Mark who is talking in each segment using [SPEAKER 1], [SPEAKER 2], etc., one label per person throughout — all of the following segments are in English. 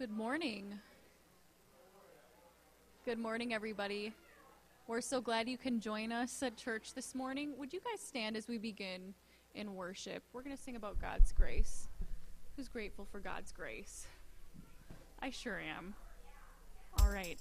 [SPEAKER 1] Good morning. Good morning, everybody. We're so glad you can join us at church this morning. Would you guys stand as we begin in worship? We're going to sing about God's grace. Who's grateful for God's grace? I sure am. All right.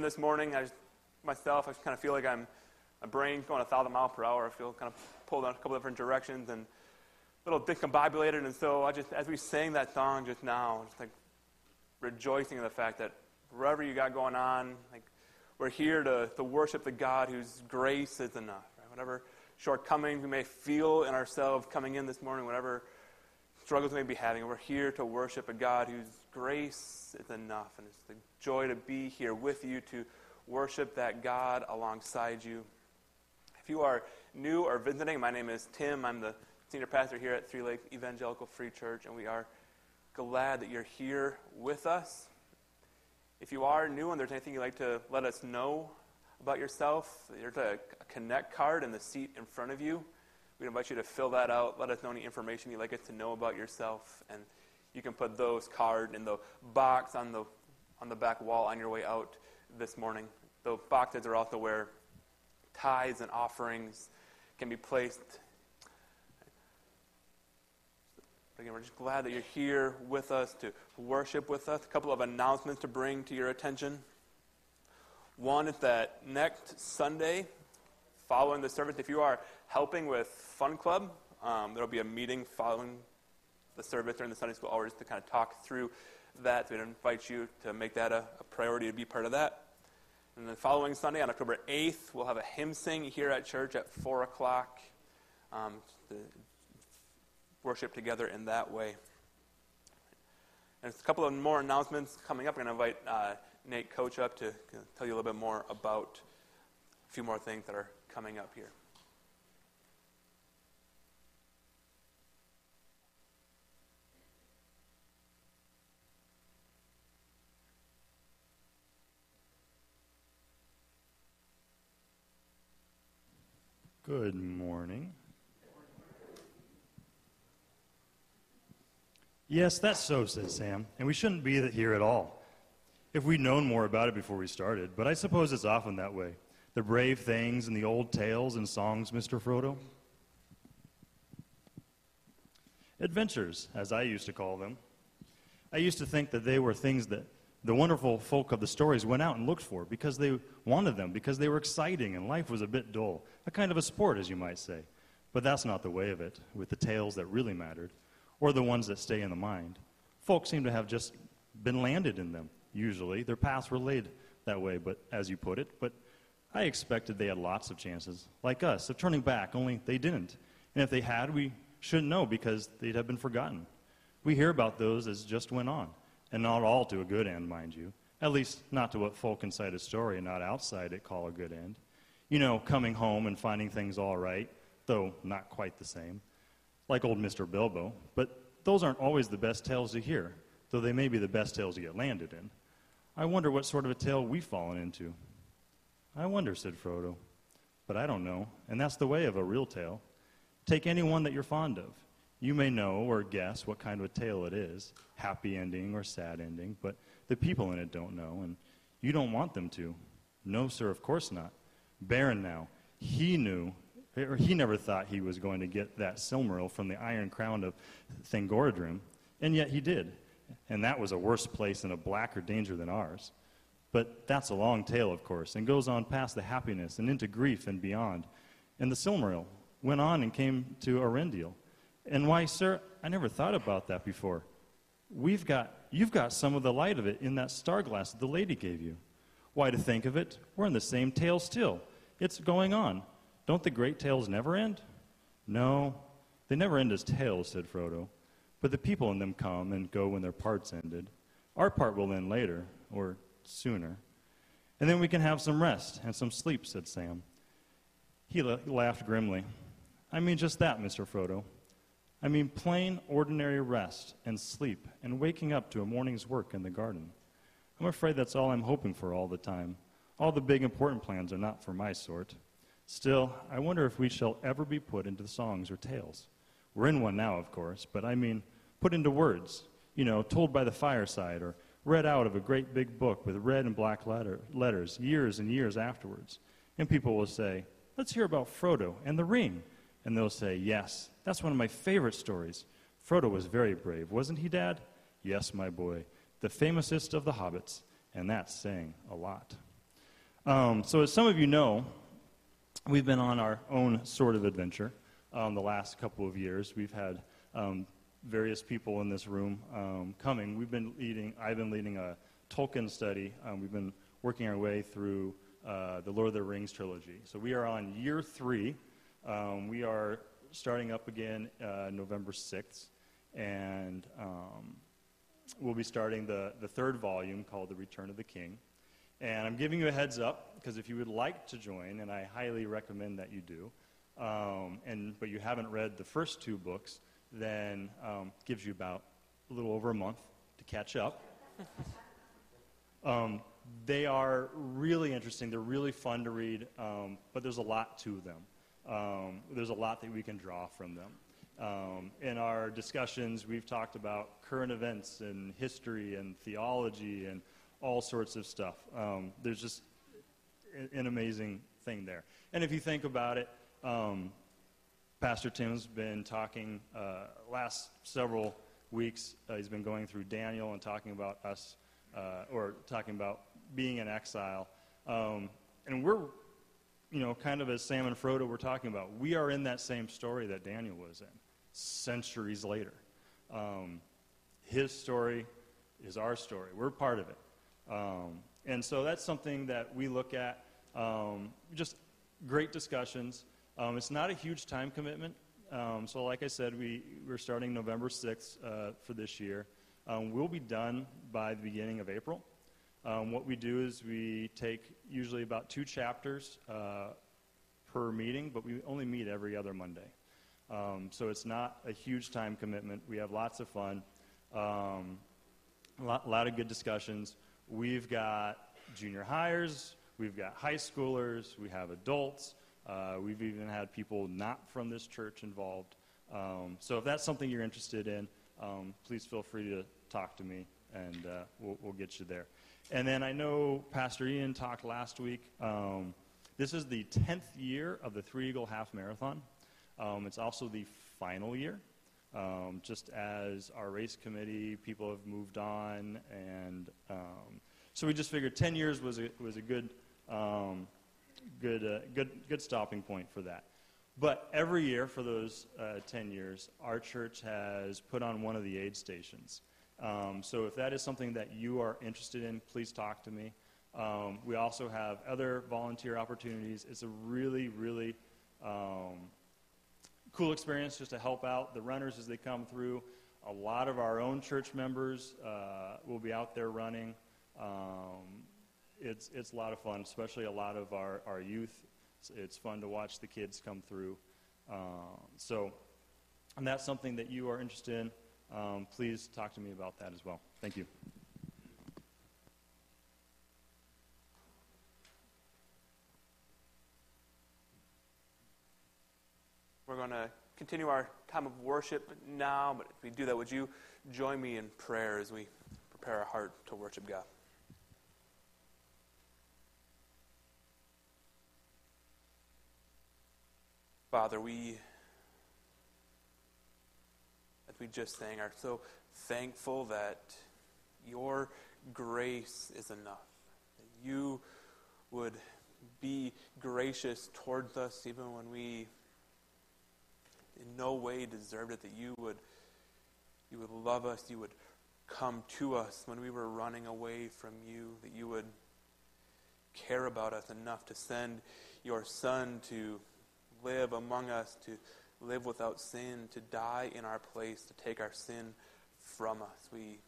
[SPEAKER 2] In this morning. I just, myself, I kind of feel like I'm my brain's going a thousand miles per hour. I feel kind of pulled in a couple different directions and a little discombobulated. And so I just, as we sang that song just now, just like rejoicing in the fact that wherever you got going on, like we're here to, to worship the God whose grace is enough. Right? Whatever shortcomings we may feel in ourselves coming in this morning, whatever struggles we may be having, we're here to worship a God whose grace is enough. And it's the joy to be here with you to worship that God alongside you. If you are new or visiting, my name is Tim. I'm the senior pastor here at Three Lakes Evangelical Free Church, and we are glad that you're here with us. If you are new and there's anything you'd like to let us know about yourself, there's a connect card in the seat in front of you. We invite you to fill that out. Let us know any information you'd like us to know about yourself, and you can put those cards in the box on the on the back wall on your way out this morning. The boxes are also where tithes and offerings can be placed. Again, we're just glad that you're here with us to worship with us. A couple of announcements to bring to your attention. One is that next Sunday, following the service, if you are helping with Fun Club, um, there will be a meeting following the service during the Sunday school hours to kind of talk through that. So we invite you to make that a, a priority to be part of that. And the following Sunday, on October 8th, we'll have a hymn sing here at church at 4 o'clock um, to worship together in that way. And a couple of more announcements coming up. I'm going to invite uh, Nate Coach up to tell you a little bit more about a few more things that are coming up here.
[SPEAKER 3] Good morning. Yes, that's so, says Sam, and we shouldn't be here at all. If we'd known more about it before we started, but I suppose it's often that way. The brave things and the old tales and songs, Mr. Frodo. Adventures, as I used to call them. I used to think that they were things that the wonderful folk of the stories went out and looked for because they wanted them, because they were exciting and life was a bit dull. A kind of a sport, as you might say. But that's not the way of it, with the tales that really mattered, or the ones that stay in the mind. Folk seem to have just been landed in them, usually. Their paths were laid that way, but as you put it. But I expected they had lots of chances, like us, of turning back, only they didn't. And if they had, we shouldn't know because they'd have been forgotten. We hear about those as just went on and not all to a good end, mind you. At least not to what folk inside a story and not outside it call a good end. You know, coming home and finding things all right, though not quite the same. Like old Mr. Bilbo. But those aren't always the best tales to hear, though they may be the best tales to get landed in. I wonder what sort of a tale we've fallen into. I wonder, said Frodo. But I don't know, and that's the way of a real tale. Take any one that you're fond of. You may know or guess what kind of a tale it is happy ending or sad ending, but the people in it don't know, and you don't want them to. No, sir, of course not. Beren now, he knew, or he never thought he was going to get that Silmaril from the Iron Crown of Thangorodrim, and yet he did. And that was a worse place and a blacker danger than ours. But that's a long tale, of course, and goes on past the happiness and into grief and beyond. And the Silmaril went on and came to Eärendil and why, sir, I never thought about that before. We've got, you've got some of the light of it in that star glass the lady gave you. Why, to think of it, we're in the same tale still. It's going on. Don't the great tales never end? No, they never end as tales, said Frodo. But the people in them come and go when their part's ended. Our part will end later, or sooner. And then we can have some rest and some sleep, said Sam. He laughed grimly. I mean just that, Mr. Frodo. I mean plain, ordinary rest and sleep and waking up to a morning's work in the garden. I'm afraid that's all I'm hoping for all the time. All the big, important plans are not for my sort. Still, I wonder if we shall ever be put into songs or tales. We're in one now, of course, but I mean put into words, you know, told by the fireside or read out of a great big book with red and black letter, letters years and years afterwards. And people will say, Let's hear about Frodo and the ring. And they'll say, Yes, that's one of my favorite stories. Frodo was very brave, wasn't he, Dad? Yes, my boy. The famousest of the hobbits. And that's saying a lot. Um, so, as some of you know, we've been on our own sort of adventure um, the last couple of years. We've had um, various people in this room um, coming. We've been leading, I've been leading a Tolkien study. Um, we've been working our way through uh, the Lord of the Rings trilogy. So we are on year three. Um, we are starting up again uh, November 6th, and um, we'll be starting the, the third volume called The Return of the King. And I'm giving you a heads up because if you would like to join, and I highly recommend that you do, um, and but you haven't read the first two books, then um, gives you about a little over a month to catch up. um, they are really interesting. They're really fun to read, um, but there's a lot to them. Um, there's a lot that we can draw from them. Um, in our discussions, we've talked about current events and history and theology and all sorts of stuff. Um, there's just an amazing thing there. And if you think about it, um, Pastor Tim's been talking uh, last several weeks. Uh, he's been going through Daniel and talking about us, uh, or talking about being in exile. Um, and we're, you know, kind of as Sam and Frodo were talking about, we are in that same story that Daniel was in centuries later. Um, his story is our story. We're part of it. Um, and so that's something that we look at. Um, just great discussions. Um, it's not a huge time commitment. Um, so, like I said, we, we're starting November 6th uh, for this year. Um, we'll be done by the beginning of April. Um, what we do is we take usually about two chapters uh, per meeting, but we only meet every other Monday. so, it's not a huge time commitment. We have lots of fun, a lot, lot of good discussions. We've got junior hires, we've got high schoolers, we have adults, uh, we've even had people not from this church involved. Um, so if that's something you're interested in, um, please feel free to talk to me and uh, we'll, we'll, get you there. And then I know Pastor Ian talked last week. Um, this is the 10th year of the Three Eagle Half Marathon. Um, it's also the final year. Um, just as our race committee, people have moved on, and um, so we just figured 10 years was a, was a good, um, good, uh, good, good stopping point for that. But every year for those uh, 10 years, our church has put on one of the aid stations. Um, so if that is something that you are interested in, please talk to me. Um, we also have other volunteer opportunities. It's a really, really um, cool experience just to help out the runners as they come through. A lot of our own church members uh, will be out there running. Um, it's, it's a lot of fun, especially a lot of our, our youth. It's, it's fun to watch the kids come through. Uh, so, and that's something that you are interested in. Um, please talk to me about that as well. Thank you.
[SPEAKER 2] We're going to continue our time of worship now, but if we do that, would you join me in prayer as we prepare our heart to worship God? Father, we, we just sang, are so thankful that your grace is enough. That you would be gracious towards us even when we in no way deserved it, that you would, you would love us, you would come to us when we were running away from you, that you would care about us enough to send your Son to live among us, to live without sin, to die in our place, to take our sin from us. We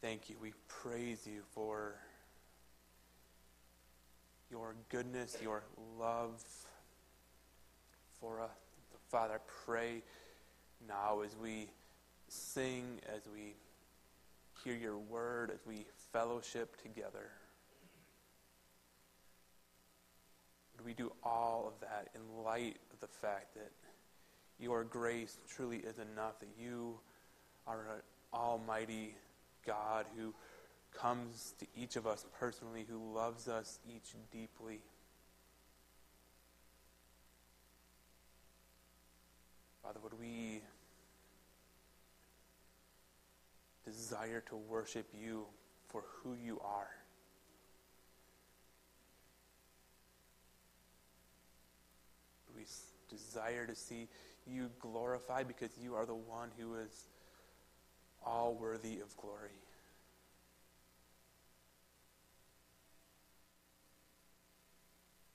[SPEAKER 2] thank you. We praise you for your goodness, your love for us. Father, I pray now as we sing, as we hear your word, as we fellowship together. We do all of that in light the fact that your grace truly is enough, that you are an almighty God who comes to each of us personally, who loves us each deeply. Father, would we desire to worship you for who you are? Desire to see you glorified because you are the one who is all worthy of glory.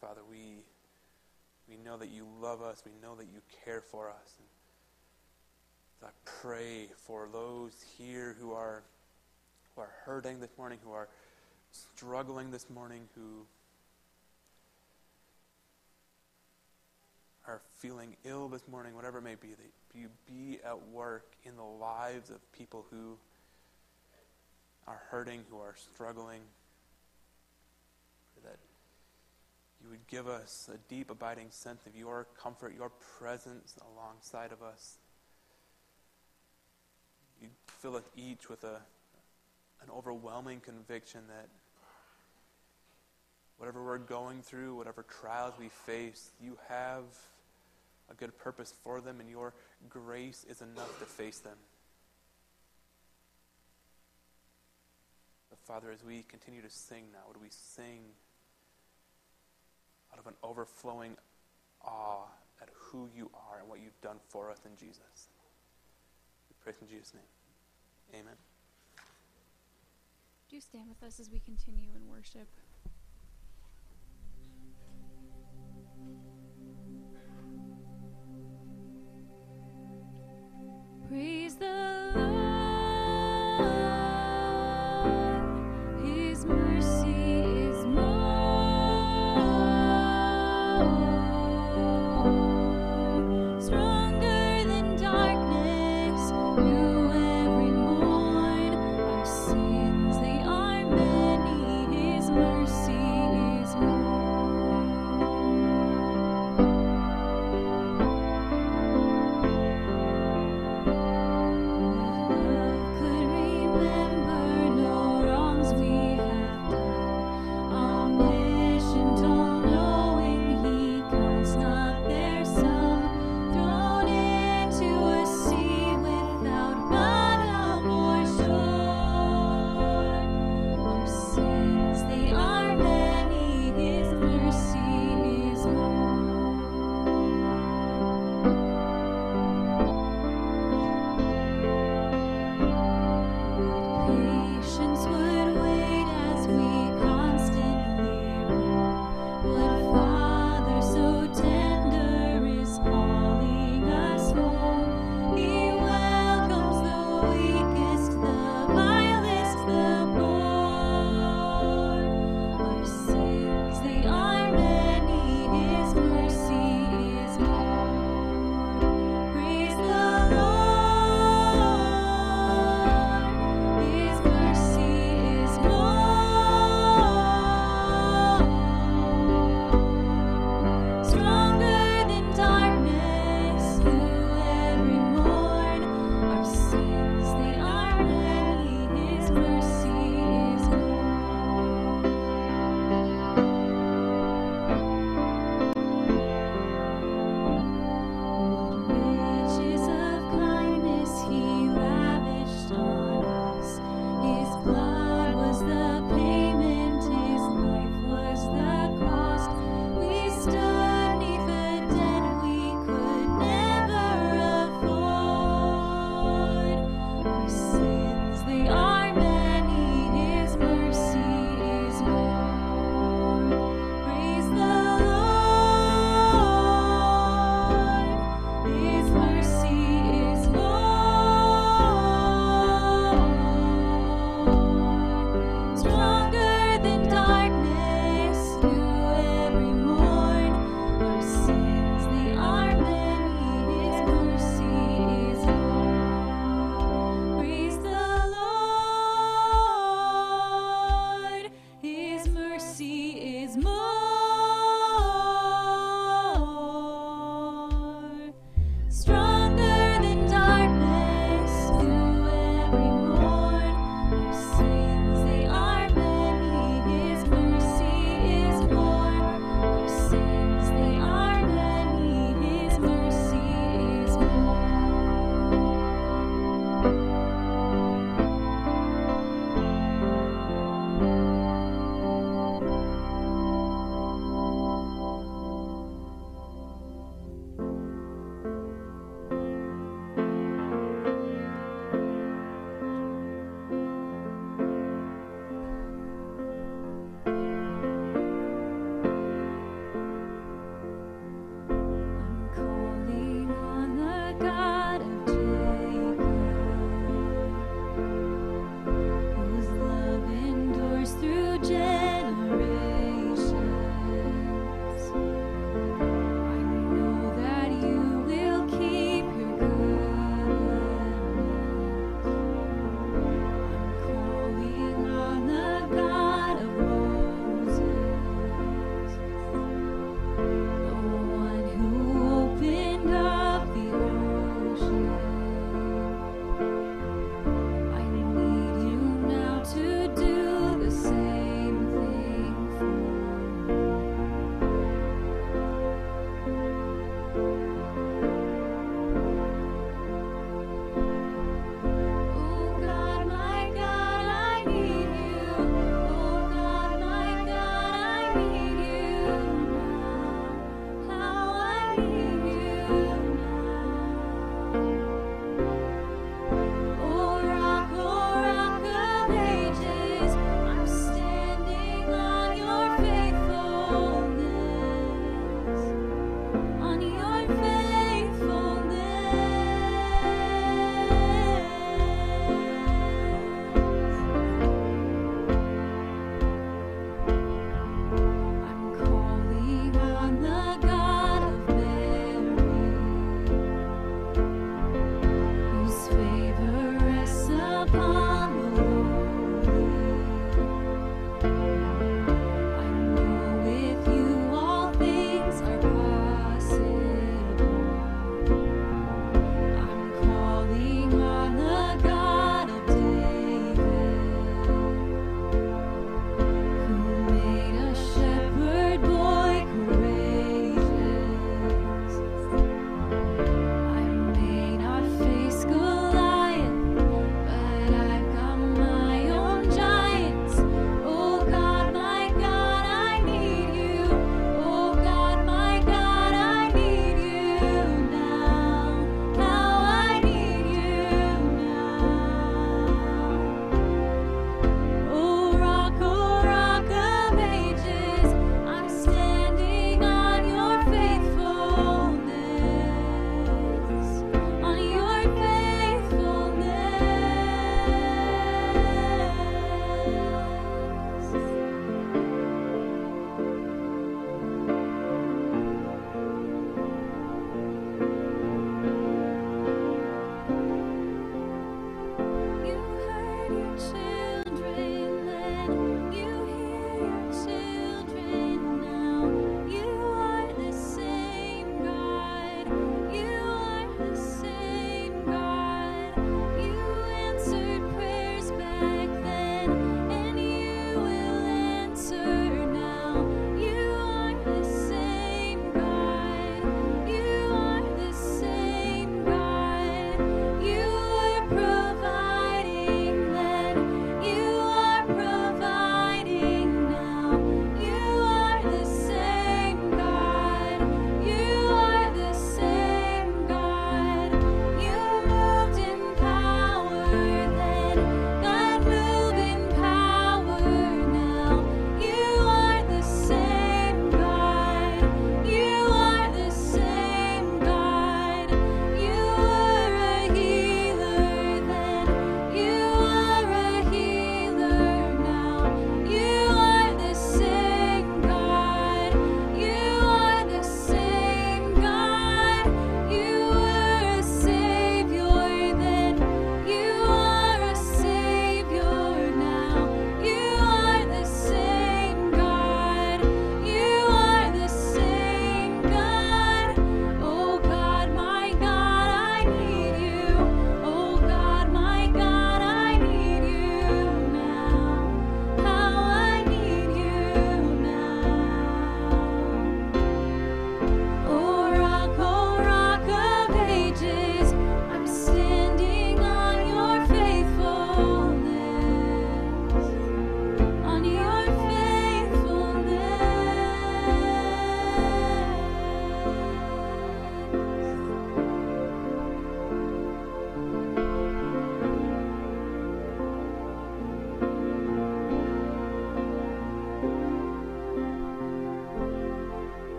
[SPEAKER 2] Father, we, we know that you love us. We know that you care for us. And I pray for those here who are, who are hurting this morning, who are struggling this morning, who are feeling ill this morning, whatever it may be, that you be at work in the lives of people who are hurting, who are struggling. That you would give us a deep, abiding sense of your comfort, your presence alongside of us. You fill us each with a, an overwhelming conviction that whatever we're going through, whatever trials we face, you have a good purpose for them, and your grace is enough to face them. But Father, as we continue to sing now, would we sing out of an overflowing awe at who you are and what you've done for us in Jesus? We pray in Jesus' name. Amen.
[SPEAKER 1] Do you stand with us as we continue in worship?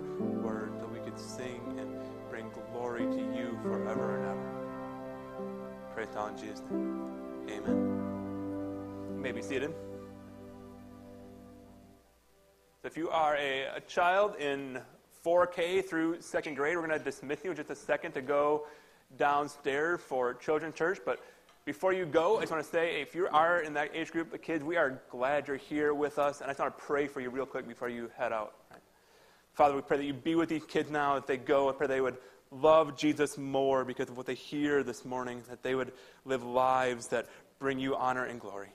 [SPEAKER 2] Your word, that we could sing and bring glory to you forever and ever. Pray it Jesus'. Amen. You may be seated. So if you are a, a child in 4K through second grade, we're going to dismiss you in just a second to go downstairs for children's church. But before you go, I just want to say if you are in that age group of kids, we are glad you're here with us. And I just want to pray for you real quick before you head out. Father, we pray that you be with these kids now as they go. I pray they would love Jesus more because of what they hear this morning, that they would live lives that bring you honor and glory.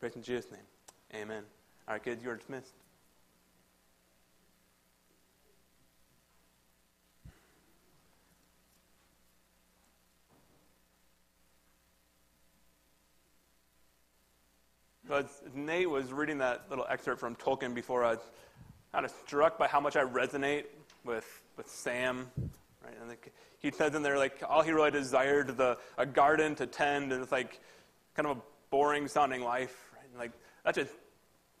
[SPEAKER 2] Praise in Jesus' name. Amen. All right, kids, you are dismissed. But Nate was reading that little excerpt from Tolkien before, was kind of struck by how much I resonate with, with Sam. Right? And like, he says in there, like, all he really desired the, a garden to tend, and it's like kind of a boring sounding life. Right? And like, that just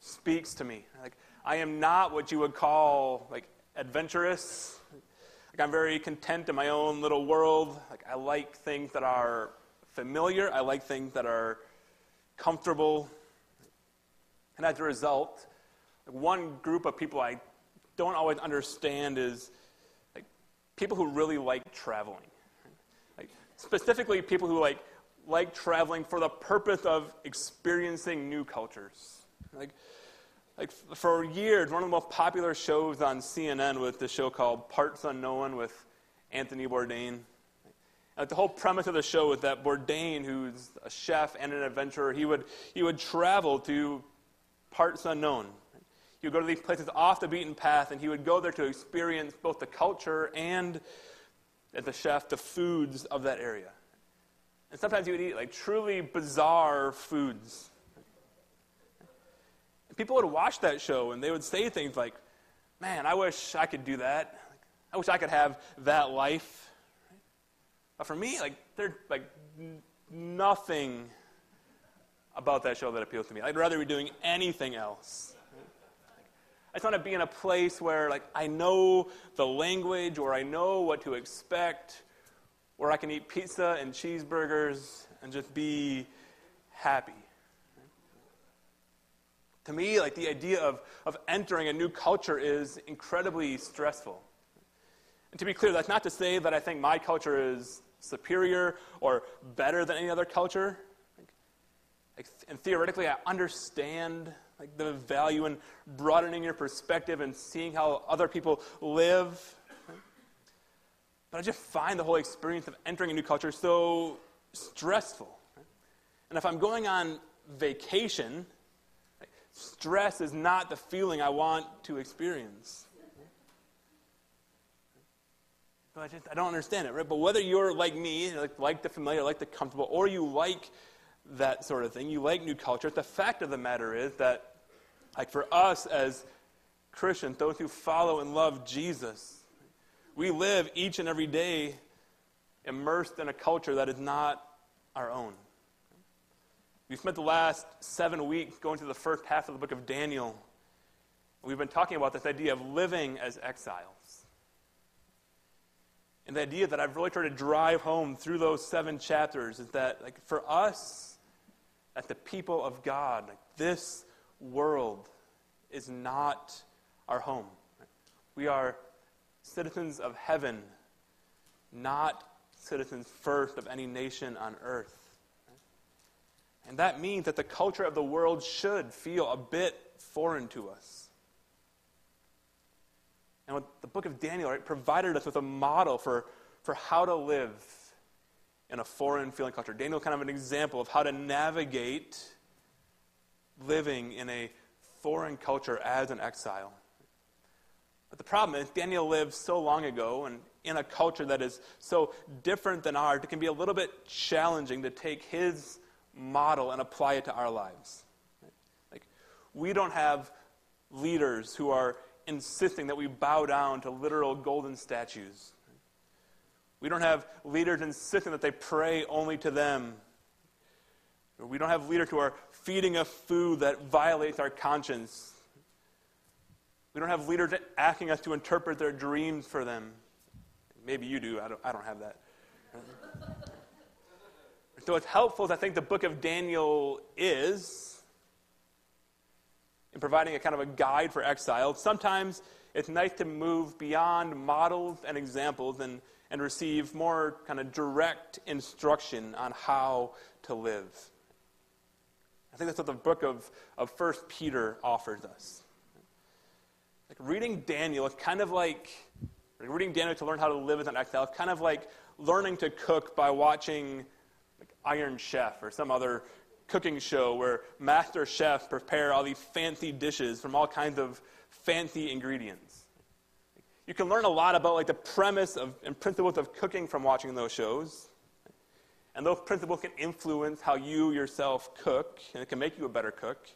[SPEAKER 2] speaks to me. Like, I am not what you would call like adventurous. Like, I'm very content in my own little world. Like, I like things that are familiar. I like things that are comfortable. And as a result, one group of people I don't always understand is like people who really like traveling. Like specifically people who like like traveling for the purpose of experiencing new cultures. Like like for years, one of the most popular shows on CNN was the show called Parts Unknown with Anthony Bourdain. And the whole premise of the show was that Bourdain, who's a chef and an adventurer, he would, he would travel to parts unknown. He would go to these places off the beaten path, and he would go there to experience both the culture and, as the chef, the foods of that area. And sometimes he would eat like truly bizarre foods. And people would watch that show, and they would say things like, Man, I wish I could do that. I wish I could have that life. But for me, like, there's like nothing about that show that appeals to me. I'd rather be doing anything else. I just want to be in a place where like I know the language or I know what to expect, where I can eat pizza and cheeseburgers and just be happy. To me, like the idea of, of entering a new culture is incredibly stressful. And to be clear, that's not to say that I think my culture is superior or better than any other culture. And theoretically, I understand like the value in broadening your perspective and seeing how other people live. But I just find the whole experience of entering a new culture so stressful. And if I'm going on vacation, stress is not the feeling I want to experience. But I just I don't understand it, right? But whether you're like me, like, like the familiar, like the comfortable, or you like that sort of thing. You like new culture. The fact of the matter is that, like for us as Christians, those who follow and love Jesus, we live each and every day immersed in a culture that is not our own. We've spent the last seven weeks going through the first half of the book of Daniel. We've been talking about this idea of living as exiles. And the idea that I've really tried to drive home through those seven chapters is that, like, for us, that the people of God, this world, is not our home. We are citizens of heaven, not citizens first of any nation on earth. And that means that the culture of the world should feel a bit foreign to us. And the book of Daniel right, provided us with a model for, for how to live in a foreign feeling culture. Daniel kind of an example of how to navigate living in a foreign culture as an exile. But the problem is, Daniel lived so long ago and in a culture that is so different than ours, it can be a little bit challenging to take his model and apply it to our lives. Like, we don't have leaders who are insisting that we bow down to literal golden statues. We don't have leaders insisting that they pray only to them. We don't have leaders who are feeding us food that violates our conscience. We don't have leaders asking us to interpret their dreams for them. Maybe you do. I don't, I don't have that. so, it's helpful as I think the book of Daniel is in providing a kind of a guide for exile. sometimes it's nice to move beyond models and examples and, and receive more kind of direct instruction on how to live. I think that's what the book of, of 1 Peter offers us. Like reading Daniel, it's kind of like reading Daniel to learn how to live as an exile. It's kind of like learning to cook by watching like Iron Chef or some other cooking show where master chefs prepare all these fancy dishes from all kinds of fancy ingredients. You can learn a lot about like the premise of, and principles of cooking from watching those shows. And those principles can influence how you yourself cook, and it can make you a better cook.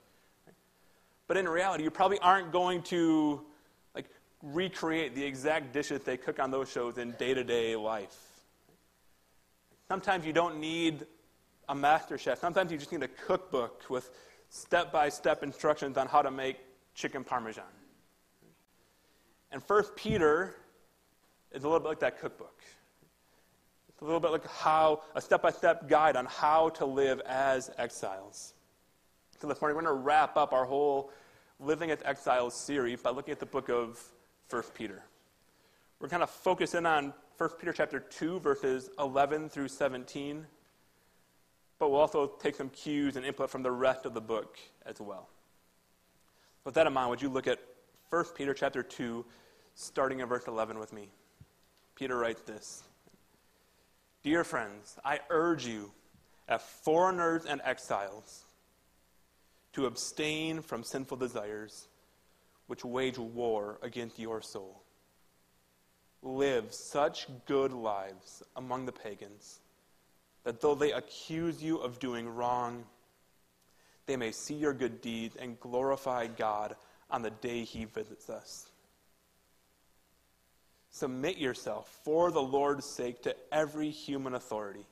[SPEAKER 2] But in reality, you probably aren't going to like recreate the exact dishes they cook on those shows in day-to-day life. Sometimes you don't need a master chef. Sometimes you just need a cookbook with step-by-step instructions on how to make chicken parmesan. And First Peter is a little bit like that cookbook It's a little bit like how, a step by step guide on how to live as exiles. So this morning we're going to wrap up our whole Living as Exiles series by looking at the book of 1 Peter. We're kind of focusing in on 1 Peter chapter 2, verses 11 through 17, but we'll also take some cues and input from the rest of the book as well. With that in mind, would you look at 1 Peter chapter 2, starting in verse 11 with me? Peter writes this. Dear friends, I urge you, as foreigners and exiles, to abstain from sinful desires which wage war against your soul. Live such good lives among the pagans that though they accuse you of doing wrong, they may see your good deeds and glorify God on the day he visits us. Submit yourself for the Lord's sake to every human authority,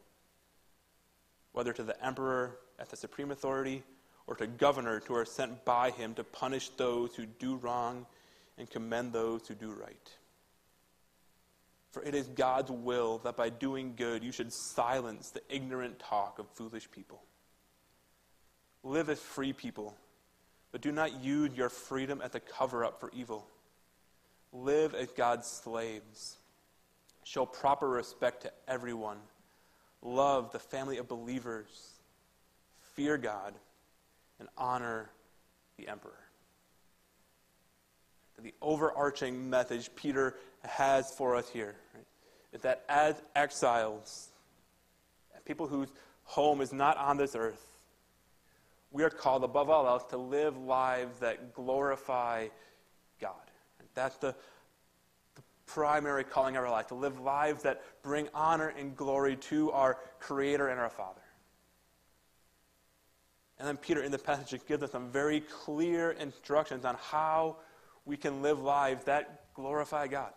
[SPEAKER 2] whether to the emperor as the supreme authority or to governors who are sent by him to punish those who do wrong and commend those who do right. For it is God's will that by doing good you should silence the ignorant talk of foolish people. Live as free people, but do not use your freedom as a cover up for evil. Live as God's slaves. Show proper respect to everyone. Love the family of believers. Fear God and honor the emperor. The overarching message Peter has for us here right, is that as exiles, people whose home is not on this earth, we are called above all else to live lives that glorify. That's the, the primary calling of our life, to live lives that bring honor and glory to our Creator and our Father. And then Peter, in the passage, gives us some very clear instructions on how we can live lives that glorify God.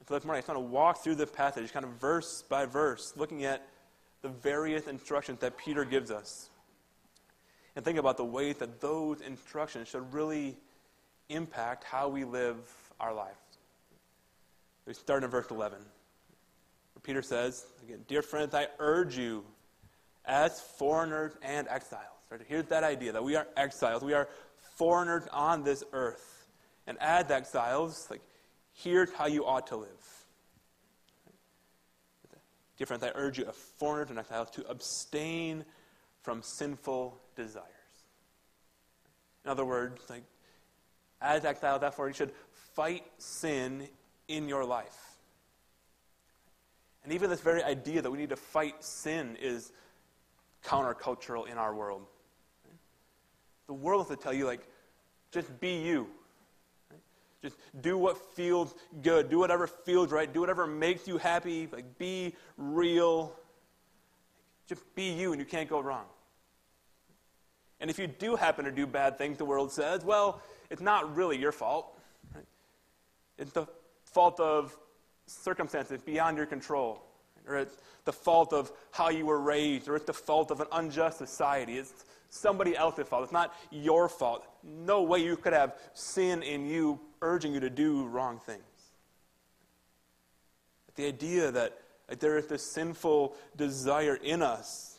[SPEAKER 2] And so this morning, I just want to walk through the passage, kind of verse by verse, looking at the various instructions that Peter gives us. And think about the ways that those instructions should really impact how we live our lives. We start in verse 11. Where Peter says, again, Dear friends, I urge you as foreigners and exiles. Right? Here's that idea that we are exiles. We are foreigners on this earth. And as exiles, like, here's how you ought to live. Dear friends, I urge you, as foreigners and exiles, to abstain from sinful desires. In other words, like as exiles, therefore, you should fight sin in your life. And even this very idea that we need to fight sin is countercultural in our world. The world has to tell you, like, just be you. Just do what feels good. Do whatever feels right. Do whatever makes you happy. Like be real. Just be you and you can't go wrong. And if you do happen to do bad things, the world says, well, it's not really your fault. Right? It's the fault of circumstances beyond your control. Or it's the fault of how you were raised, or it's the fault of an unjust society. It's somebody else's fault. It's not your fault. No way you could have sin in you urging you to do wrong things. But the idea that, that there is this sinful desire in us,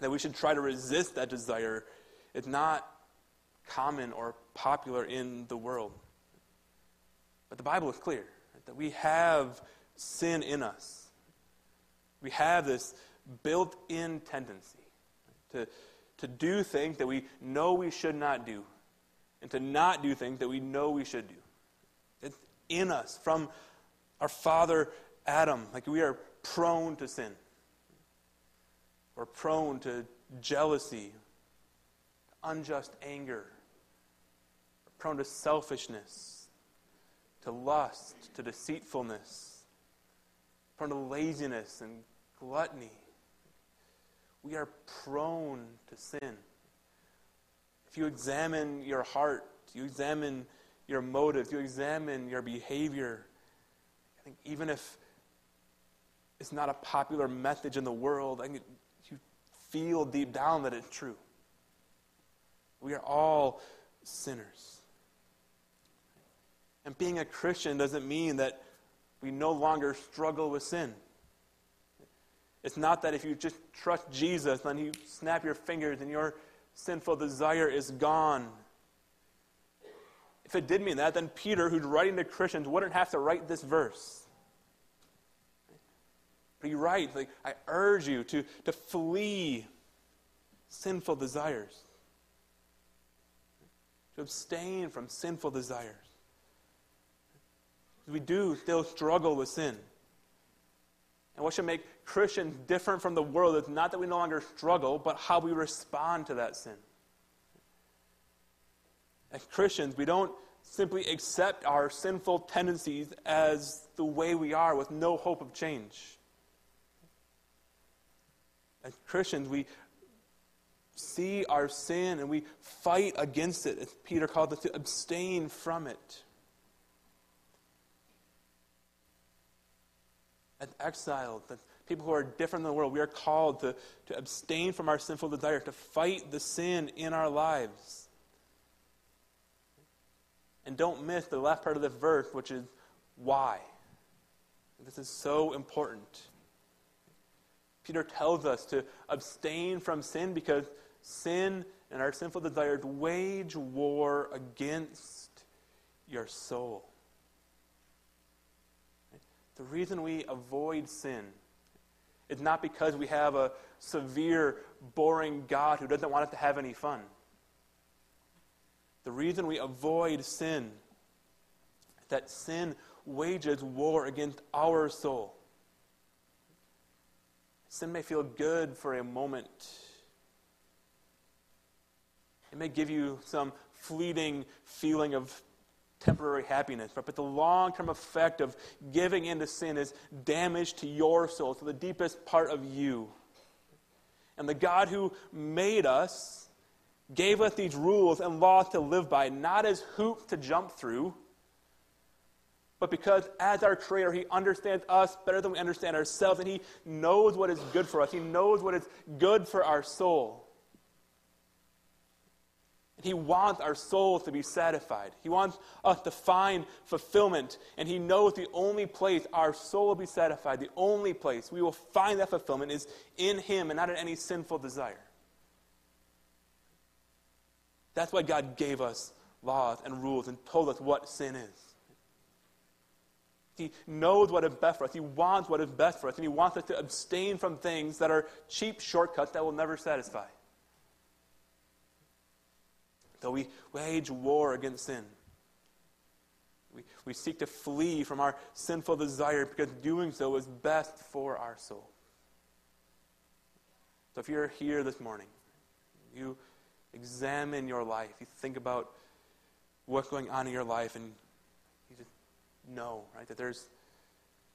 [SPEAKER 2] that we should try to resist that desire, is not common or popular in the world. But the Bible is clear right, that we have sin in us. We have this built in tendency to to do things that we know we should not do, and to not do things that we know we should do. It's in us from our father Adam. Like we are prone to sin. We're prone to jealousy, unjust anger, prone to selfishness, to lust, to deceitfulness, prone to laziness and gluttony we are prone to sin. If you examine your heart, you examine your motives, you examine your behavior, I think even if it's not a popular message in the world, I think you feel deep down that it's true. We are all sinners. And being a Christian doesn't mean that we no longer struggle with sin. It's not that if you just trust Jesus, then you snap your fingers and your sinful desire is gone. If it did mean that, then Peter, who's writing to Christians, wouldn't have to write this verse. But he writes, like, I urge you to, to flee sinful desires, to abstain from sinful desires. We do still struggle with sin. And what should make Christians different from the world is not that we no longer struggle, but how we respond to that sin. As Christians, we don't simply accept our sinful tendencies as the way we are with no hope of change. As Christians, we see our sin and we fight against it, as Peter called us to abstain from it. As exiles, as people who are different in the world, we are called to, to abstain from our sinful desire, to fight the sin in our lives. And don't miss the last part of the verse, which is why. This is so important. Peter tells us to abstain from sin because sin and our sinful desires wage war against your soul. The reason we avoid sin is not because we have a severe, boring God who doesn't want us to have any fun. The reason we avoid sin is that sin wages war against our soul. Sin may feel good for a moment. It may give you some fleeting feeling of temporary happiness, but, but the long term effect of giving into sin is damage to your soul, to the deepest part of you. And the God who made us gave us these rules and laws to live by, not as hoops to jump through, but because as our Creator, He understands us better than we understand ourselves, and He knows what is good for us. He knows what is good for our soul. He wants our souls to be satisfied. He wants us to find fulfillment. And He knows the only place our soul will be satisfied, the only place we will find that fulfillment is in Him and not in any sinful desire. That's why God gave us laws and rules and told us what sin is. He knows what is best for us. He wants what is best for us. And He wants us to abstain from things that are cheap shortcuts that will never satisfy though we wage war against sin. We, we seek to flee from our sinful desire because doing so is best for our soul. So if you're here this morning, you examine your life, you think about what's going on in your life and you just know, right, that there's,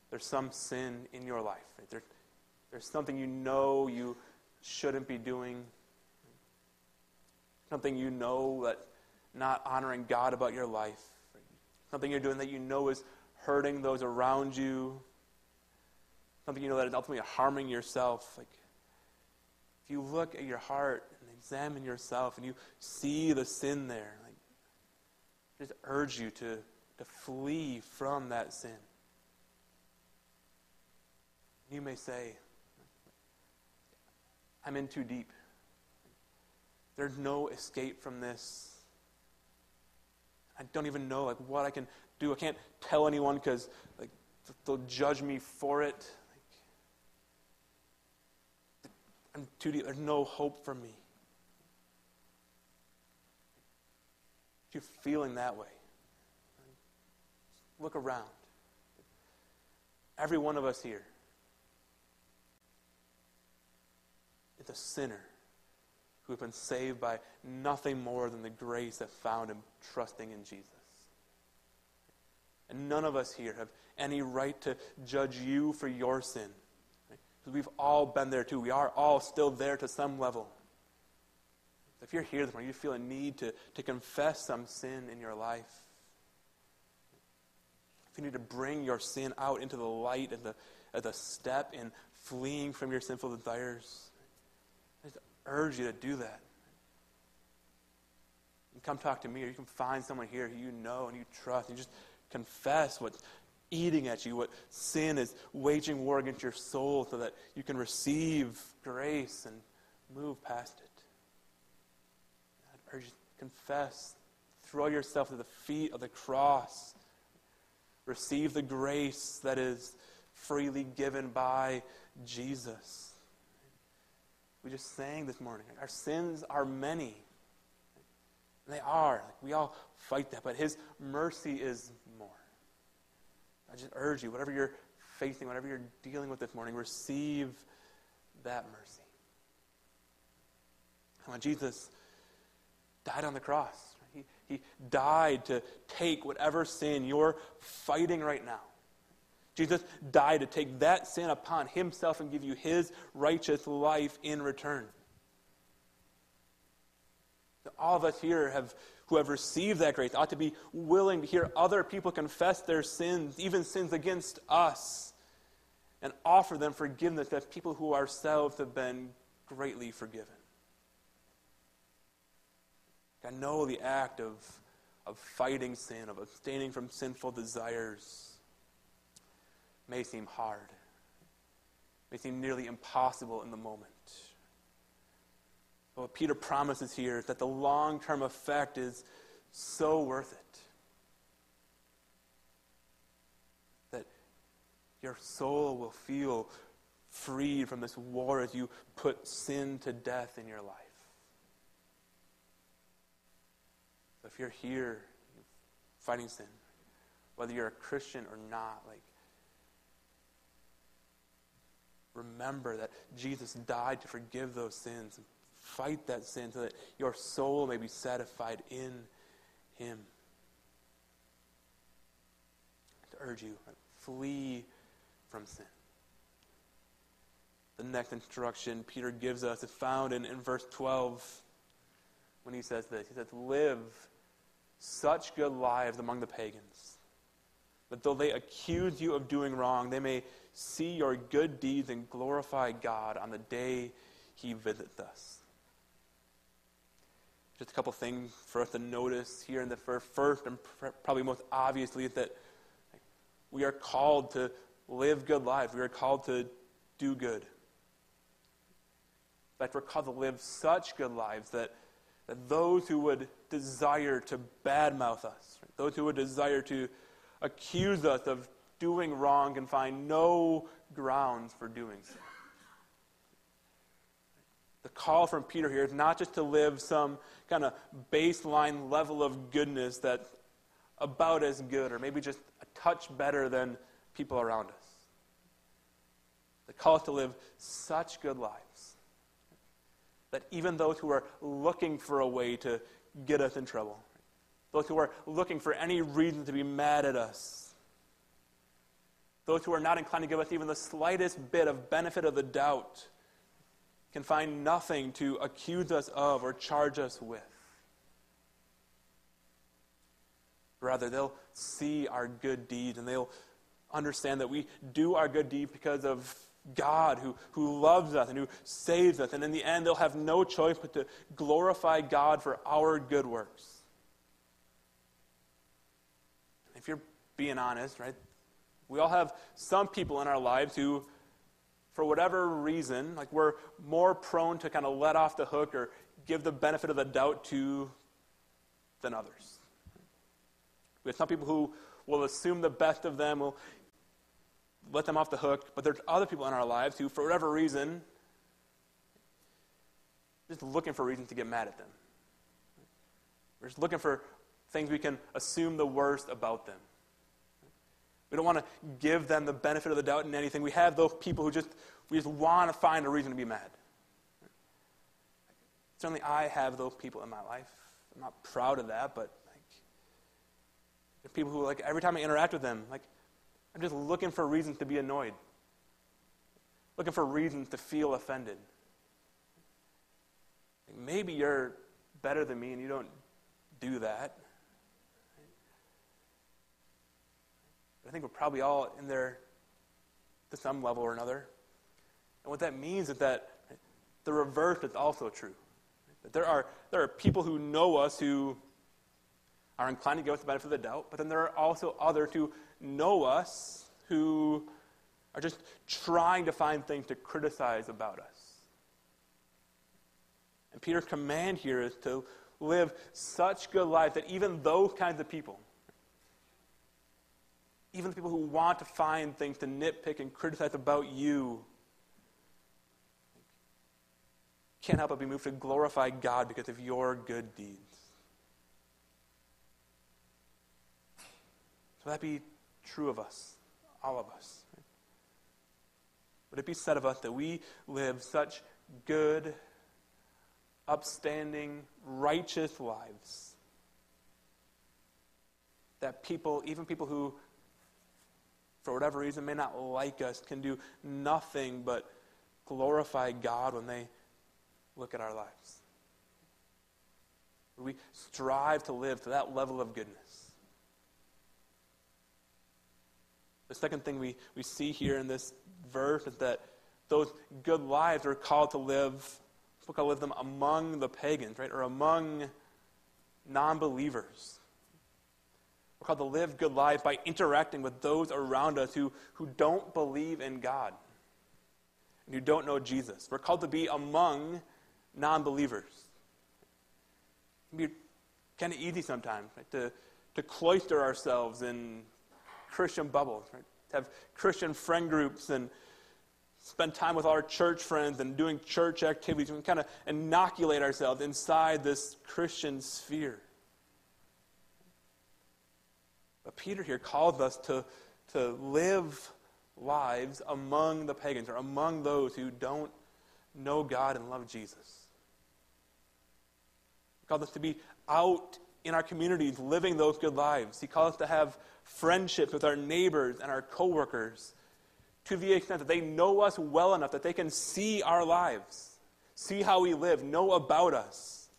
[SPEAKER 2] there's some sin in your life. Right? There, there's something you know you shouldn't be doing, something you know that not honoring God about your life, something you're doing that you know is hurting those around you, something you know that is ultimately harming yourself. Like, if you look at your heart and examine yourself and you see the sin there, like, just urge you to, to flee from that sin. You may say, I'm in too deep. There's no escape from this. I don't even know like what I can do. I can't tell anyone because like they'll judge me for it. Like, I'm too deep. There's no hope for me. If you're feeling that way, look around. Every one of us here is a sinner who have been saved by nothing more than the grace that found him trusting in Jesus. And none of us here have any right to judge you for your sin. Because we've all been there too. We are all still there to some level. If you're here this morning, you feel a need to, to confess some sin in your life. If you need to bring your sin out into the light as a, as a step in fleeing from your sinful desires, urge you to do that. You come talk to me, or you can find someone here who you know and you trust, and you just confess what's eating at you, what sin is waging war against your soul, so that you can receive grace and move past it. I urge you to confess. Throw yourself at the feet of the cross. Receive the grace that is freely given by Jesus. We just sang this morning. Our sins are many. And they are. Like, we all fight that, but His mercy is more. I just urge you, whatever you're facing, whatever you're dealing with this morning, receive that mercy. And when Jesus died on the cross, he, he died to take whatever sin you're fighting right now. Jesus died to take that sin upon himself and give you his righteous life in return. All of us here have, who have received that grace ought to be willing to hear other people confess their sins, even sins against us, and offer them forgiveness as people who ourselves have been greatly forgiven. I know the act of, of fighting sin, of abstaining from sinful desires, may seem hard, may seem nearly impossible in the moment. But what Peter promises here is that the long term effect is so worth it. That your soul will feel freed from this war as you put sin to death in your life. So if you're here fighting sin, whether you're a Christian or not, like remember that Jesus died to forgive those sins and Fight that sin so that your soul may be satisfied in Him. To urge you, flee from sin. The next instruction Peter gives us is found in, in verse 12 when he says this. He says, Live such good lives among the pagans, that though they accuse you of doing wrong, they may see your good deeds and glorify God on the day he visits us. Just a couple things for us to notice here in the first, and probably most obviously is that we are called to live good lives. We are called to do good. In fact, we're called to live such good lives that, that those who would desire to badmouth us, right, those who would desire to accuse us of doing wrong can find no grounds for doing so the call from Peter here is not just to live some kind of baseline level of goodness that's about as good, or maybe just a touch better than people around us. The call is to live such good lives that even those who are looking for a way to get us in trouble, those who are looking for any reason to be mad at us, those who are not inclined to give us even the slightest bit of benefit of the doubt, can find nothing to accuse us of or charge us with. Rather, they'll see our good deeds and they'll understand that we do our good deeds because of God who, who loves us and who saves us. And in the end, they'll have no choice but to glorify God for our good works. If you're being honest, right, we all have some people in our lives who, for whatever reason, like we're more prone to kind of let off the hook or give the benefit of the doubt to than others. We have some people who will assume the best of them, will let them off the hook, but there's other people in our lives who, for whatever reason, just looking for reasons to get mad at them. We're just looking for things we can assume the worst about them. We don't want to give them the benefit of the doubt in anything. We have those people who just, we just want to find a reason to be mad. Certainly, I have those people in my life. I'm not proud of that, but like, people who, like, every time I interact with them, like, I'm just looking for reasons to be annoyed, looking for reasons to feel offended. Like, maybe you're better than me and you don't do that. I think we're probably all in there to some level or another. And what that means is that the reverse is also true. That there are, there are people who know us who are inclined to give us the benefit of the doubt, but then there are also others who know us who are just trying to find things to criticize about us. And Peter's command here is to live such good lives that even those kinds of people, even the people who want to find things to nitpick and criticize about you can't help but be moved to glorify God because of your good deeds. So that be true of us, all of us. Would it be said of us that we live such good, upstanding, righteous lives that people, even people who for whatever reason may not like us, can do nothing but glorify God when they look at our lives. We strive to live to that level of goodness. The second thing we, we see here in this verse is that those good lives are called to live, we're called to live them among the pagans, right? Or among non believers. Called to live good lives by interacting with those around us who, who don't believe in God and who don't know Jesus. We're called to be among non believers. It can be kind of easy sometimes right, to, to cloister ourselves in Christian bubbles, right? have Christian friend groups and spend time with our church friends and doing church activities. We can kind of inoculate ourselves inside this Christian sphere. But Peter here calls us to, to live lives among the pagans or among those who don't know God and love Jesus. He calls us to be out in our communities living those good lives. He calls us to have friendships with our neighbors and our coworkers to the extent that they know us well enough that they can see our lives, see how we live, know about us.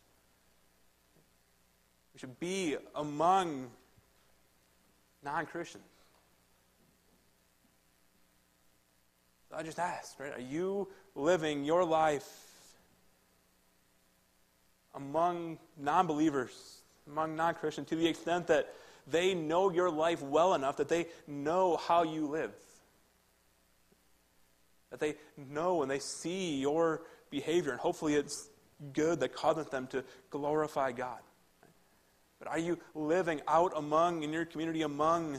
[SPEAKER 2] We should be among non Christians. I just asked, right? Are you living your life among non believers, among non Christians, to the extent that they know your life well enough that they know how you live? That they know and they see your behavior, and hopefully it's good that causes them to glorify God. But are you living out among, in your community, among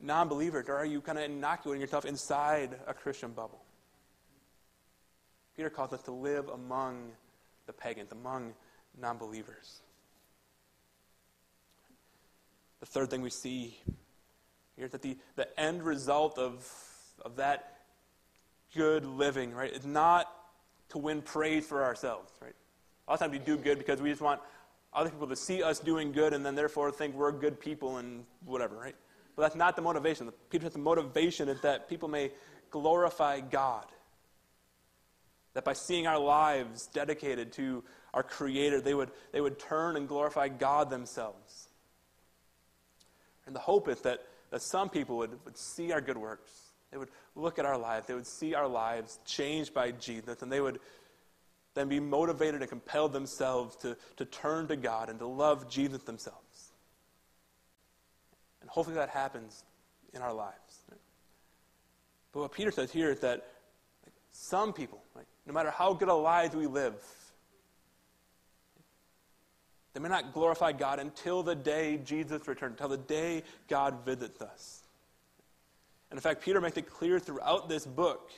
[SPEAKER 2] non believers? Or are you kind of inoculating yourself inside a Christian bubble? Peter calls us to live among the pagans, among non believers. The third thing we see here is that the, the end result of, of that good living, right, is not to win praise for ourselves, right? A lot of times we do good because we just want other people to see us doing good and then therefore think we're good people and whatever, right? But that's not the motivation. The, Peter the motivation is that people may glorify God. That by seeing our lives dedicated to our Creator, they would, they would turn and glorify God themselves. And the hope is that, that some people would, would see our good works. They would look at our lives. They would see our lives changed by Jesus, and they would then be motivated and compelled themselves to, to turn to God and to love Jesus themselves. And hopefully that happens in our lives. But what Peter says here is that some people, no matter how good a life we live, they may not glorify God until the day Jesus returns, until the day God visits us. And in fact, Peter makes it clear throughout this book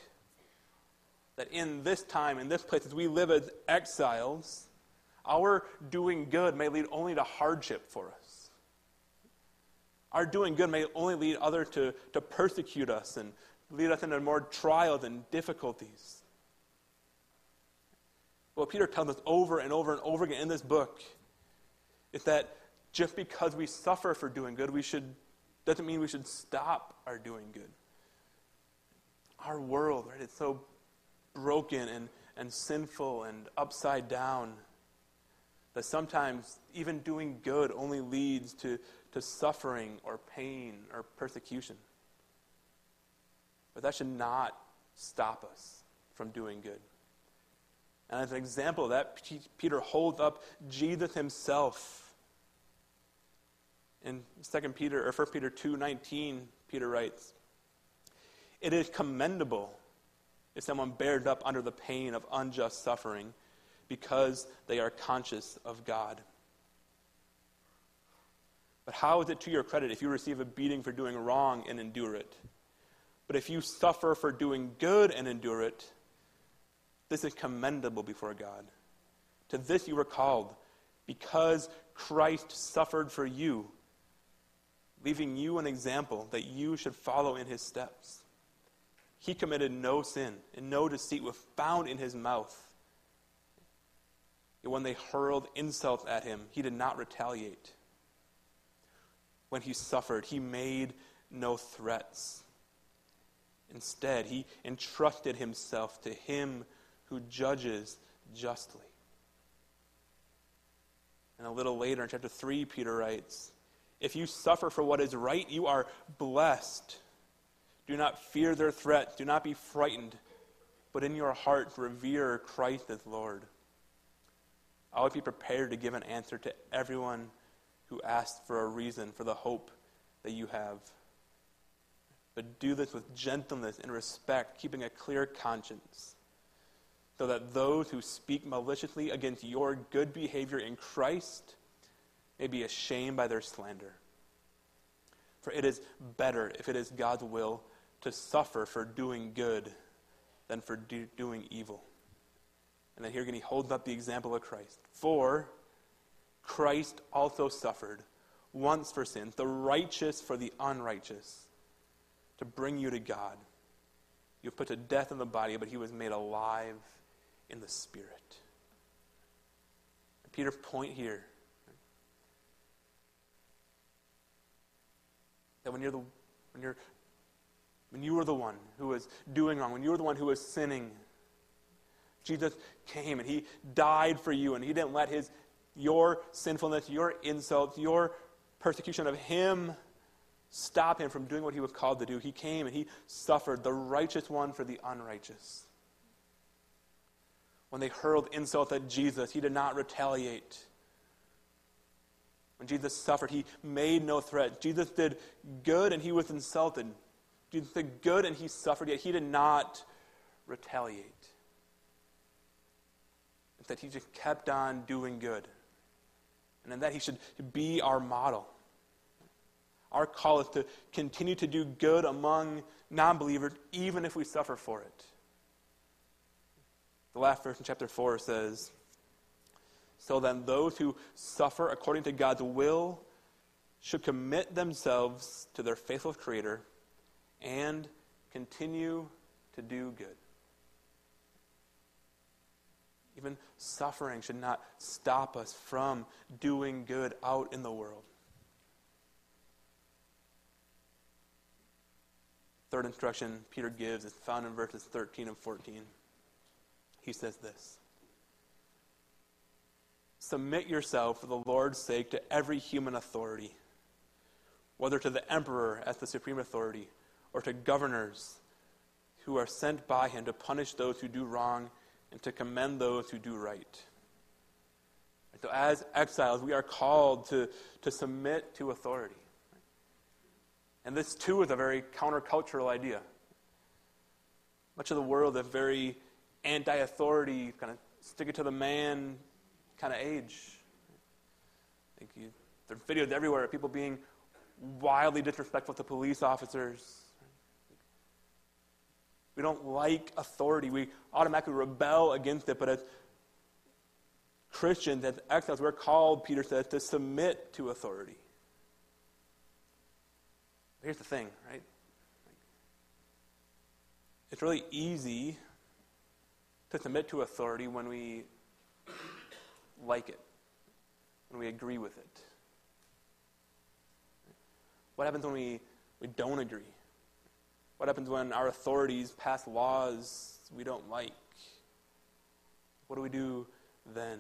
[SPEAKER 2] that in this time, in this place, as we live as exiles, our doing good may lead only to hardship for us. Our doing good may only lead others to, to persecute us and lead us into more trials and difficulties. What Peter tells us over and over and over again in this book is that just because we suffer for doing good, we should doesn't mean we should stop our doing good. Our world, right, it's so broken and, and sinful and upside down that sometimes even doing good only leads to, to suffering or pain or persecution. But that should not stop us from doing good. And as an example of that, Peter holds up Jesus himself. In 2 Peter or 1 Peter 2:19, Peter writes, "It is commendable if someone bears up under the pain of unjust suffering because they are conscious of God." But how is it to your credit if you receive a beating for doing wrong and endure it? But if you suffer for doing good and endure it, this is commendable before God. To this you were called, because Christ suffered for you, leaving you an example that you should follow in his steps. He committed no sin, and no deceit was found in his mouth. Yet when they hurled insults at him, he did not retaliate. When he suffered, he made no threats. Instead, he entrusted himself to him who judges justly. And a little later in chapter 3, Peter writes If you suffer for what is right, you are blessed. Do not fear their threats, do not be frightened, but in your heart revere Christ as Lord. Always be prepared to give an answer to everyone who asks for a reason for the hope that you have but do this with gentleness and respect, keeping a clear conscience, so that those who speak maliciously against your good behavior in Christ may be ashamed by their slander. For it is better, if it is God's will, to suffer for doing good than for do, doing evil. And then here again, he holds up the example of Christ. For Christ also suffered once for sins, the righteous for the unrighteous to bring you to God. You were put to death in the body, but he was made alive in the spirit. And Peter's point here that when you're the when you're when you were the one who was doing wrong, when you were the one who was sinning, Jesus came and he died for you, and he didn't let his your sinfulness, your insults, your persecution of him stop him from doing what he was called to do. He came and he suffered, the righteous one for the unrighteous. When they hurled insult at Jesus, he did not retaliate. When Jesus suffered, he made no threat. Jesus did good and he was insulted. Jesus the good and he suffered, yet he did not retaliate. That he just kept on doing good. And in that, he should be our model. Our call is to continue to do good among non believers, even if we suffer for it. The last verse in chapter 4 says So then, those who suffer according to God's will should commit themselves to their faithful Creator and continue to do good. even suffering should not stop us from doing good out in the world. Third instruction Peter gives is found in verses 13 and 14. He says this Submit yourself for the Lord's sake to every human authority, whether to the emperor as the supreme authority or to governors who are sent by him to punish those who do wrong and to commend those who do right. So, as exiles, we are called to, to submit to authority. And this, too, is a very countercultural idea. Much of the world is very anti authority, kind of stick it to the man kind of age. You, there are videos everywhere of people being wildly disrespectful to police officers. We don't like authority. We automatically rebel against it. But as Christians, as exiles, we're called, Peter says, to submit to authority. Here's the thing, right? It's really easy to submit to authority when we like it, when we agree with it. What happens when we, we don't agree? What happens when our authorities pass laws we don't like? What do we do then?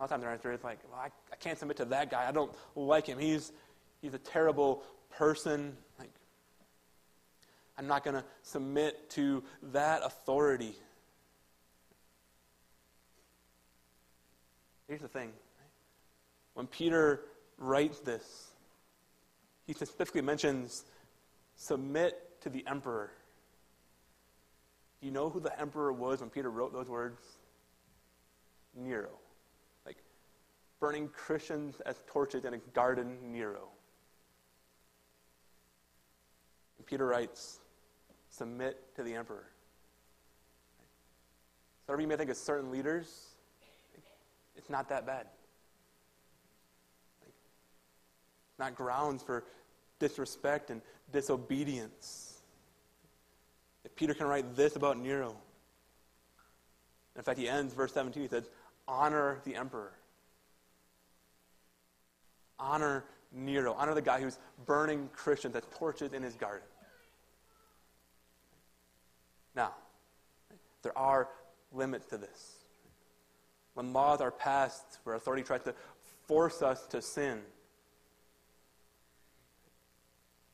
[SPEAKER 2] A lot of times our answer is like, well, I, I can't submit to that guy. I don't like him. He's, he's a terrible person. Like, I'm not going to submit to that authority. Here's the thing when Peter writes this, he specifically mentions submit to the emperor. Do you know who the emperor was when Peter wrote those words? Nero. Like burning Christians as torches in a garden, Nero. And Peter writes, submit to the emperor. So whatever you may think of certain leaders, it's not that bad. Not grounds for disrespect and disobedience. If Peter can write this about Nero, in fact, he ends verse 17, he says, Honor the emperor. Honor Nero. Honor the guy who's burning Christians as torches in his garden. Now, there are limits to this. When laws are passed where authority tries to force us to sin,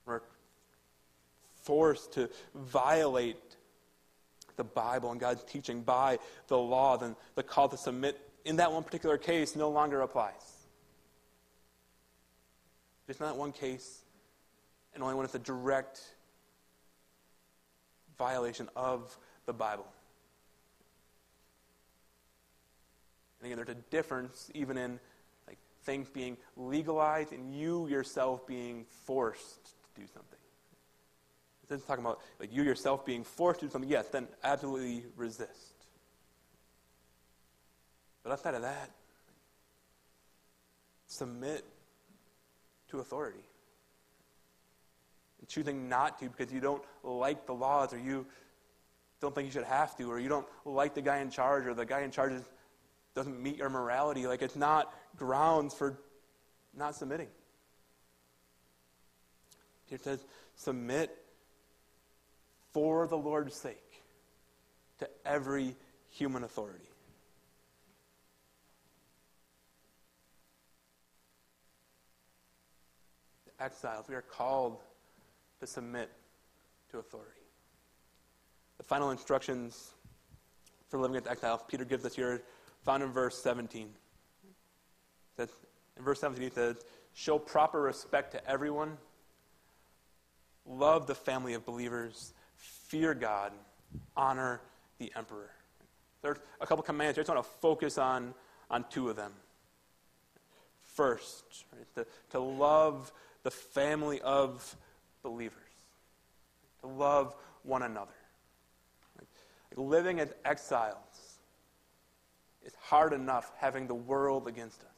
[SPEAKER 2] we're forced to violate the Bible and God's teaching by the law, then the call to submit in that one particular case no longer applies. Just not one case, and only when it's a direct violation of the Bible. And again, there's a difference even in like things being legalized and you yourself being forced to do something. This is talking about like you yourself being forced to do something. Yes, then absolutely resist. But outside of that, submit to authority. And choosing not to because you don't like the laws or you don't think you should have to or you don't like the guy in charge or the guy in charge doesn't meet your morality. Like it's not grounds for not submitting. Peter says, submit for the Lord's sake to every human authority. Exiles, we are called to submit to authority. The final instructions for living as exiles, Peter gives us here found in verse 17. Says, in verse 17, he says, Show proper respect to everyone, love the family of believers, fear God, honor the emperor. There's a couple commands. I just want to focus on, on two of them. First, right, to, to love the family of believers, to love one another. Like, living as exiles is hard enough having the world against us.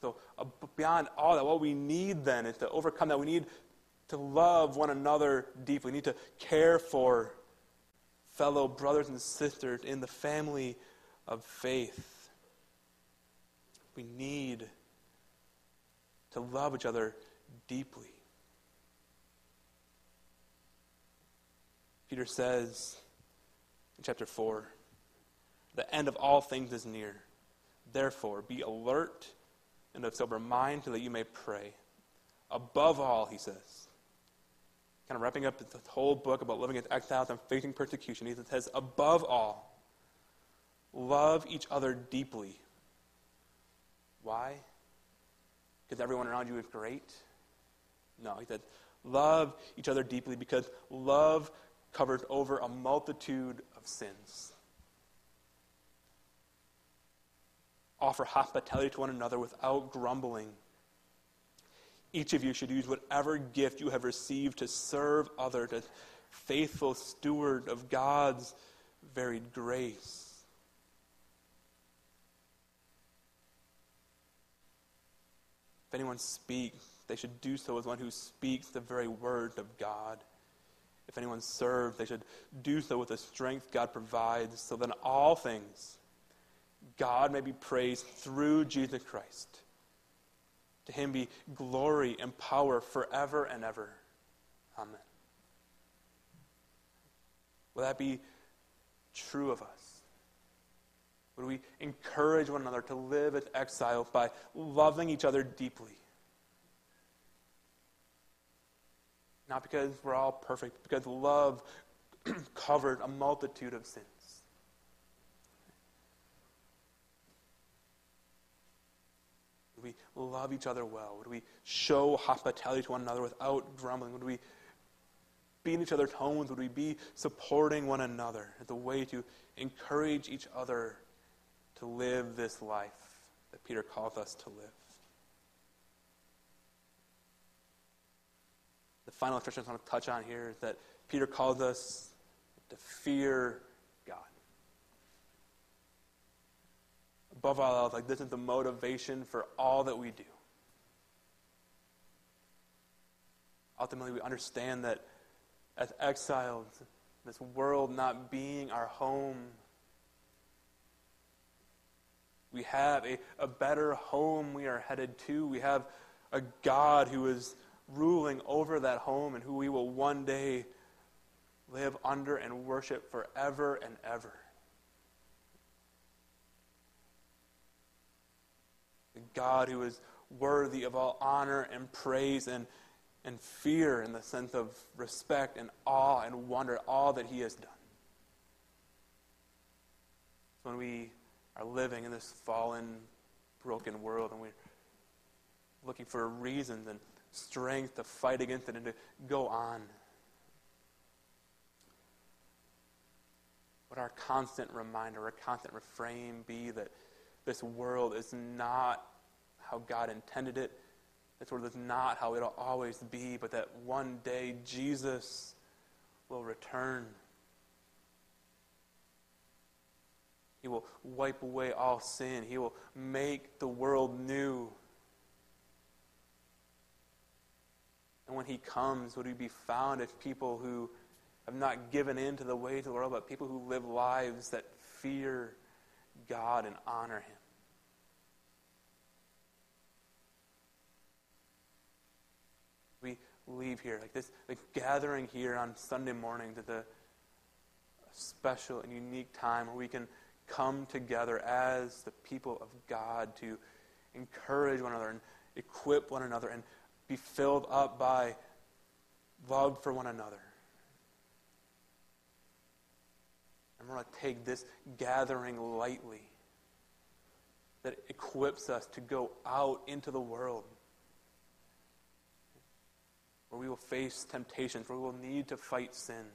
[SPEAKER 2] So, uh, beyond all that, what we need then is to overcome that. We need to love one another deeply. We need to care for fellow brothers and sisters in the family of faith. We need to love each other deeply. Peter says in chapter 4 the end of all things is near. Therefore, be alert and of sober mind so that you may pray. Above all, he says, kind of wrapping up the whole book about living as exiles and facing persecution, he says, above all, love each other deeply. Why? Because everyone around you is great? No, he said, love each other deeply because love covers over a multitude of sins. Offer hospitality to one another without grumbling. Each of you should use whatever gift you have received to serve others as faithful steward of God's varied grace. If anyone speaks, they should do so as one who speaks the very word of God. If anyone serves, they should do so with the strength God provides, so that in all things God may be praised through Jesus Christ. To him be glory and power forever and ever. Amen. Will that be true of us? Would we encourage one another to live as exiles by loving each other deeply? Not because we're all perfect, because love covered a multitude of sins. Would we love each other well? Would we show hospitality to one another without grumbling? Would we be in each other's homes? Would we be supporting one another as a way to encourage each other to live this life that Peter calls us to live? The final instruction I want to touch on here is that Peter calls us to fear God. Above all else, like this is the motivation for all that we do. Ultimately, we understand that as exiles, this world not being our home, we have a, a better home we are headed to. We have a God who is ruling over that home and who we will one day live under and worship forever and ever. The God who is worthy of all honor and praise and, and fear in the sense of respect and awe and wonder, all that He has done. When we are living in this fallen, broken world and we're looking for reasons and strength to fight against it and to go on. Would our constant reminder, our constant refrain be that this world is not how God intended it. This world is not how it'll always be, but that one day Jesus will return. He will wipe away all sin. He will make the world new. And when he comes, would we be found as people who have not given in to the ways of the world, but people who live lives that fear God and honor him? We leave here like this, the gathering here on Sunday morning to the special and unique time where we can come together as the people of God to encourage one another and equip one another and be filled up by love for one another. And we're going to take this gathering lightly that equips us to go out into the world where we will face temptations, where we will need to fight sin.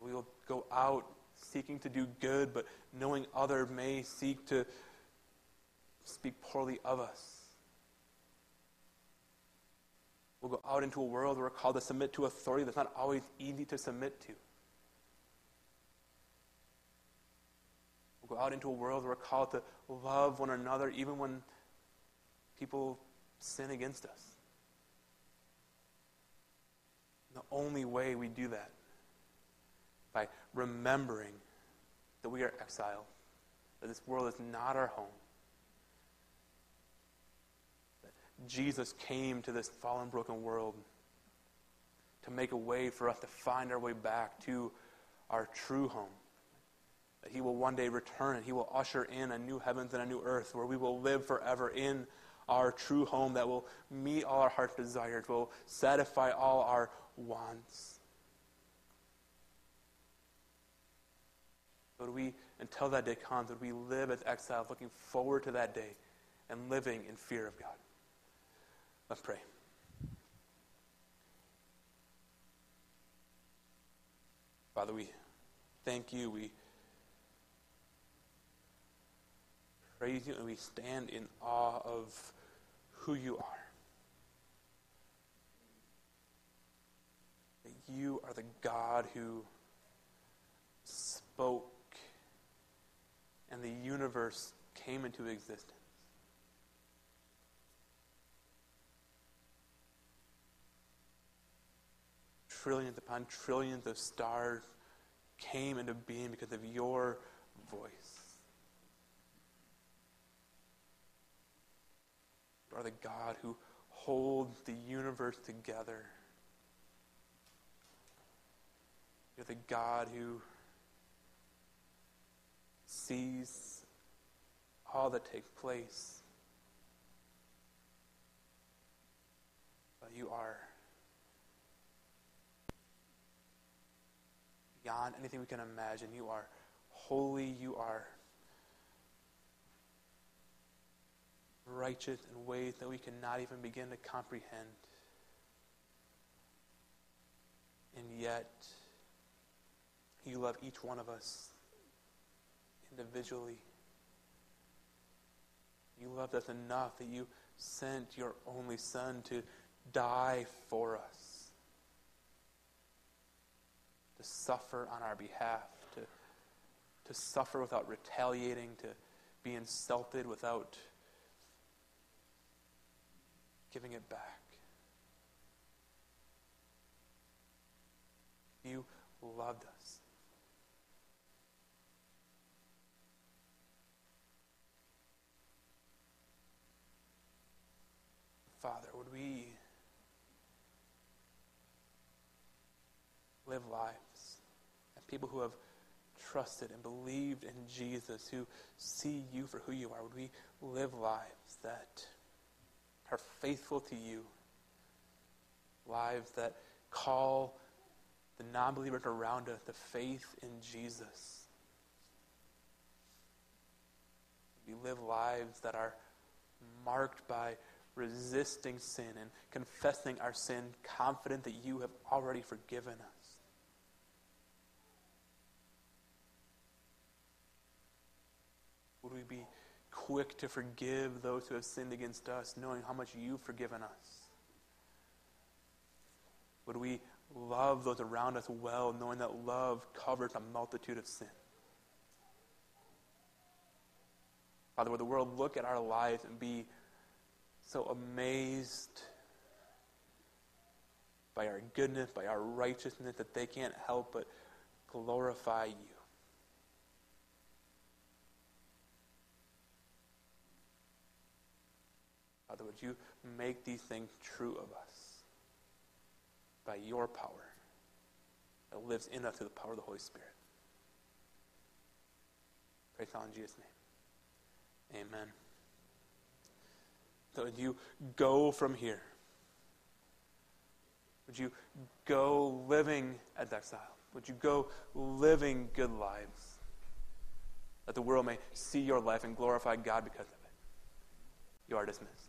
[SPEAKER 2] We will go out seeking to do good, but knowing others may seek to speak poorly of us. We'll go out into a world where we're called to submit to authority that's not always easy to submit to. We'll go out into a world where we're called to love one another even when people sin against us. The only way we do that by remembering that we are exiled, that this world is not our home. That Jesus came to this fallen, broken world to make a way for us to find our way back to our true home. That He will one day return and He will usher in a new heavens and a new earth where we will live forever in our true home that will meet all our heart's desires, will satisfy all our wants. Would we, until that day comes, would we live as exiles, looking forward to that day and living in fear of God? Let's pray. Father, we thank you. We praise you and we stand in awe of who you are. That you are the God who spoke and the universe came into existence. Trillions upon trillions of stars came into being because of your voice. You are the God who holds the universe together. You're the God who sees all that takes place. But you are beyond anything we can imagine. You are holy. You are righteous in ways that we cannot even begin to comprehend. And yet, you love each one of us individually. You loved us enough that you sent your only Son to die for us, to suffer on our behalf, to, to suffer without retaliating, to be insulted without giving it back. You loved us. Father, would we live lives as people who have trusted and believed in Jesus, who see you for who you are? Would we live lives that are faithful to you? Lives that call the non believers around us to faith in Jesus. We live lives that are marked by resisting sin and confessing our sin, confident that you have already forgiven us. Would we be quick to forgive those who have sinned against us, knowing how much you've forgiven us? Would we love those around us well, knowing that love covers a multitude of sin? Father, would the world look at our lives and be so amazed by our goodness, by our righteousness, that they can't help but glorify you. Father, would you make these things true of us by your power that lives in us through the power of the Holy Spirit? Praise God in Jesus' name. Amen. So would you go from here? Would you go living as exile? Would you go living good lives? That the world may see your life and glorify God because of it. You are dismissed.